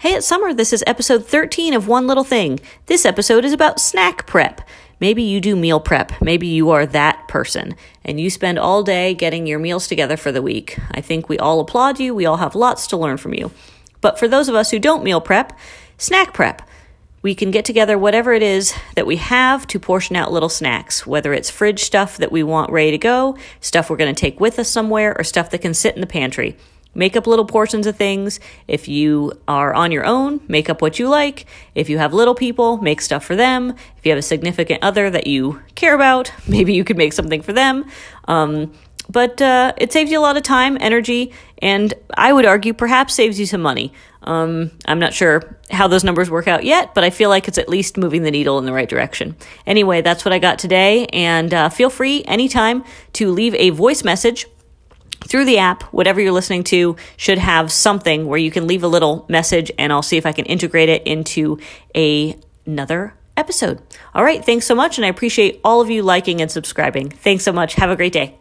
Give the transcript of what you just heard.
Hey, it's summer. This is episode 13 of One Little Thing. This episode is about snack prep. Maybe you do meal prep. Maybe you are that person and you spend all day getting your meals together for the week. I think we all applaud you. We all have lots to learn from you. But for those of us who don't meal prep, snack prep. We can get together whatever it is that we have to portion out little snacks, whether it's fridge stuff that we want ready to go, stuff we're going to take with us somewhere, or stuff that can sit in the pantry. Make up little portions of things. If you are on your own, make up what you like. If you have little people, make stuff for them. If you have a significant other that you care about, maybe you could make something for them. Um, but uh, it saves you a lot of time, energy, and I would argue perhaps saves you some money. Um, I'm not sure how those numbers work out yet, but I feel like it's at least moving the needle in the right direction. Anyway, that's what I got today, and uh, feel free anytime to leave a voice message through the app, whatever you're listening to should have something where you can leave a little message and I'll see if I can integrate it into a, another episode. All right, thanks so much and I appreciate all of you liking and subscribing. Thanks so much. Have a great day.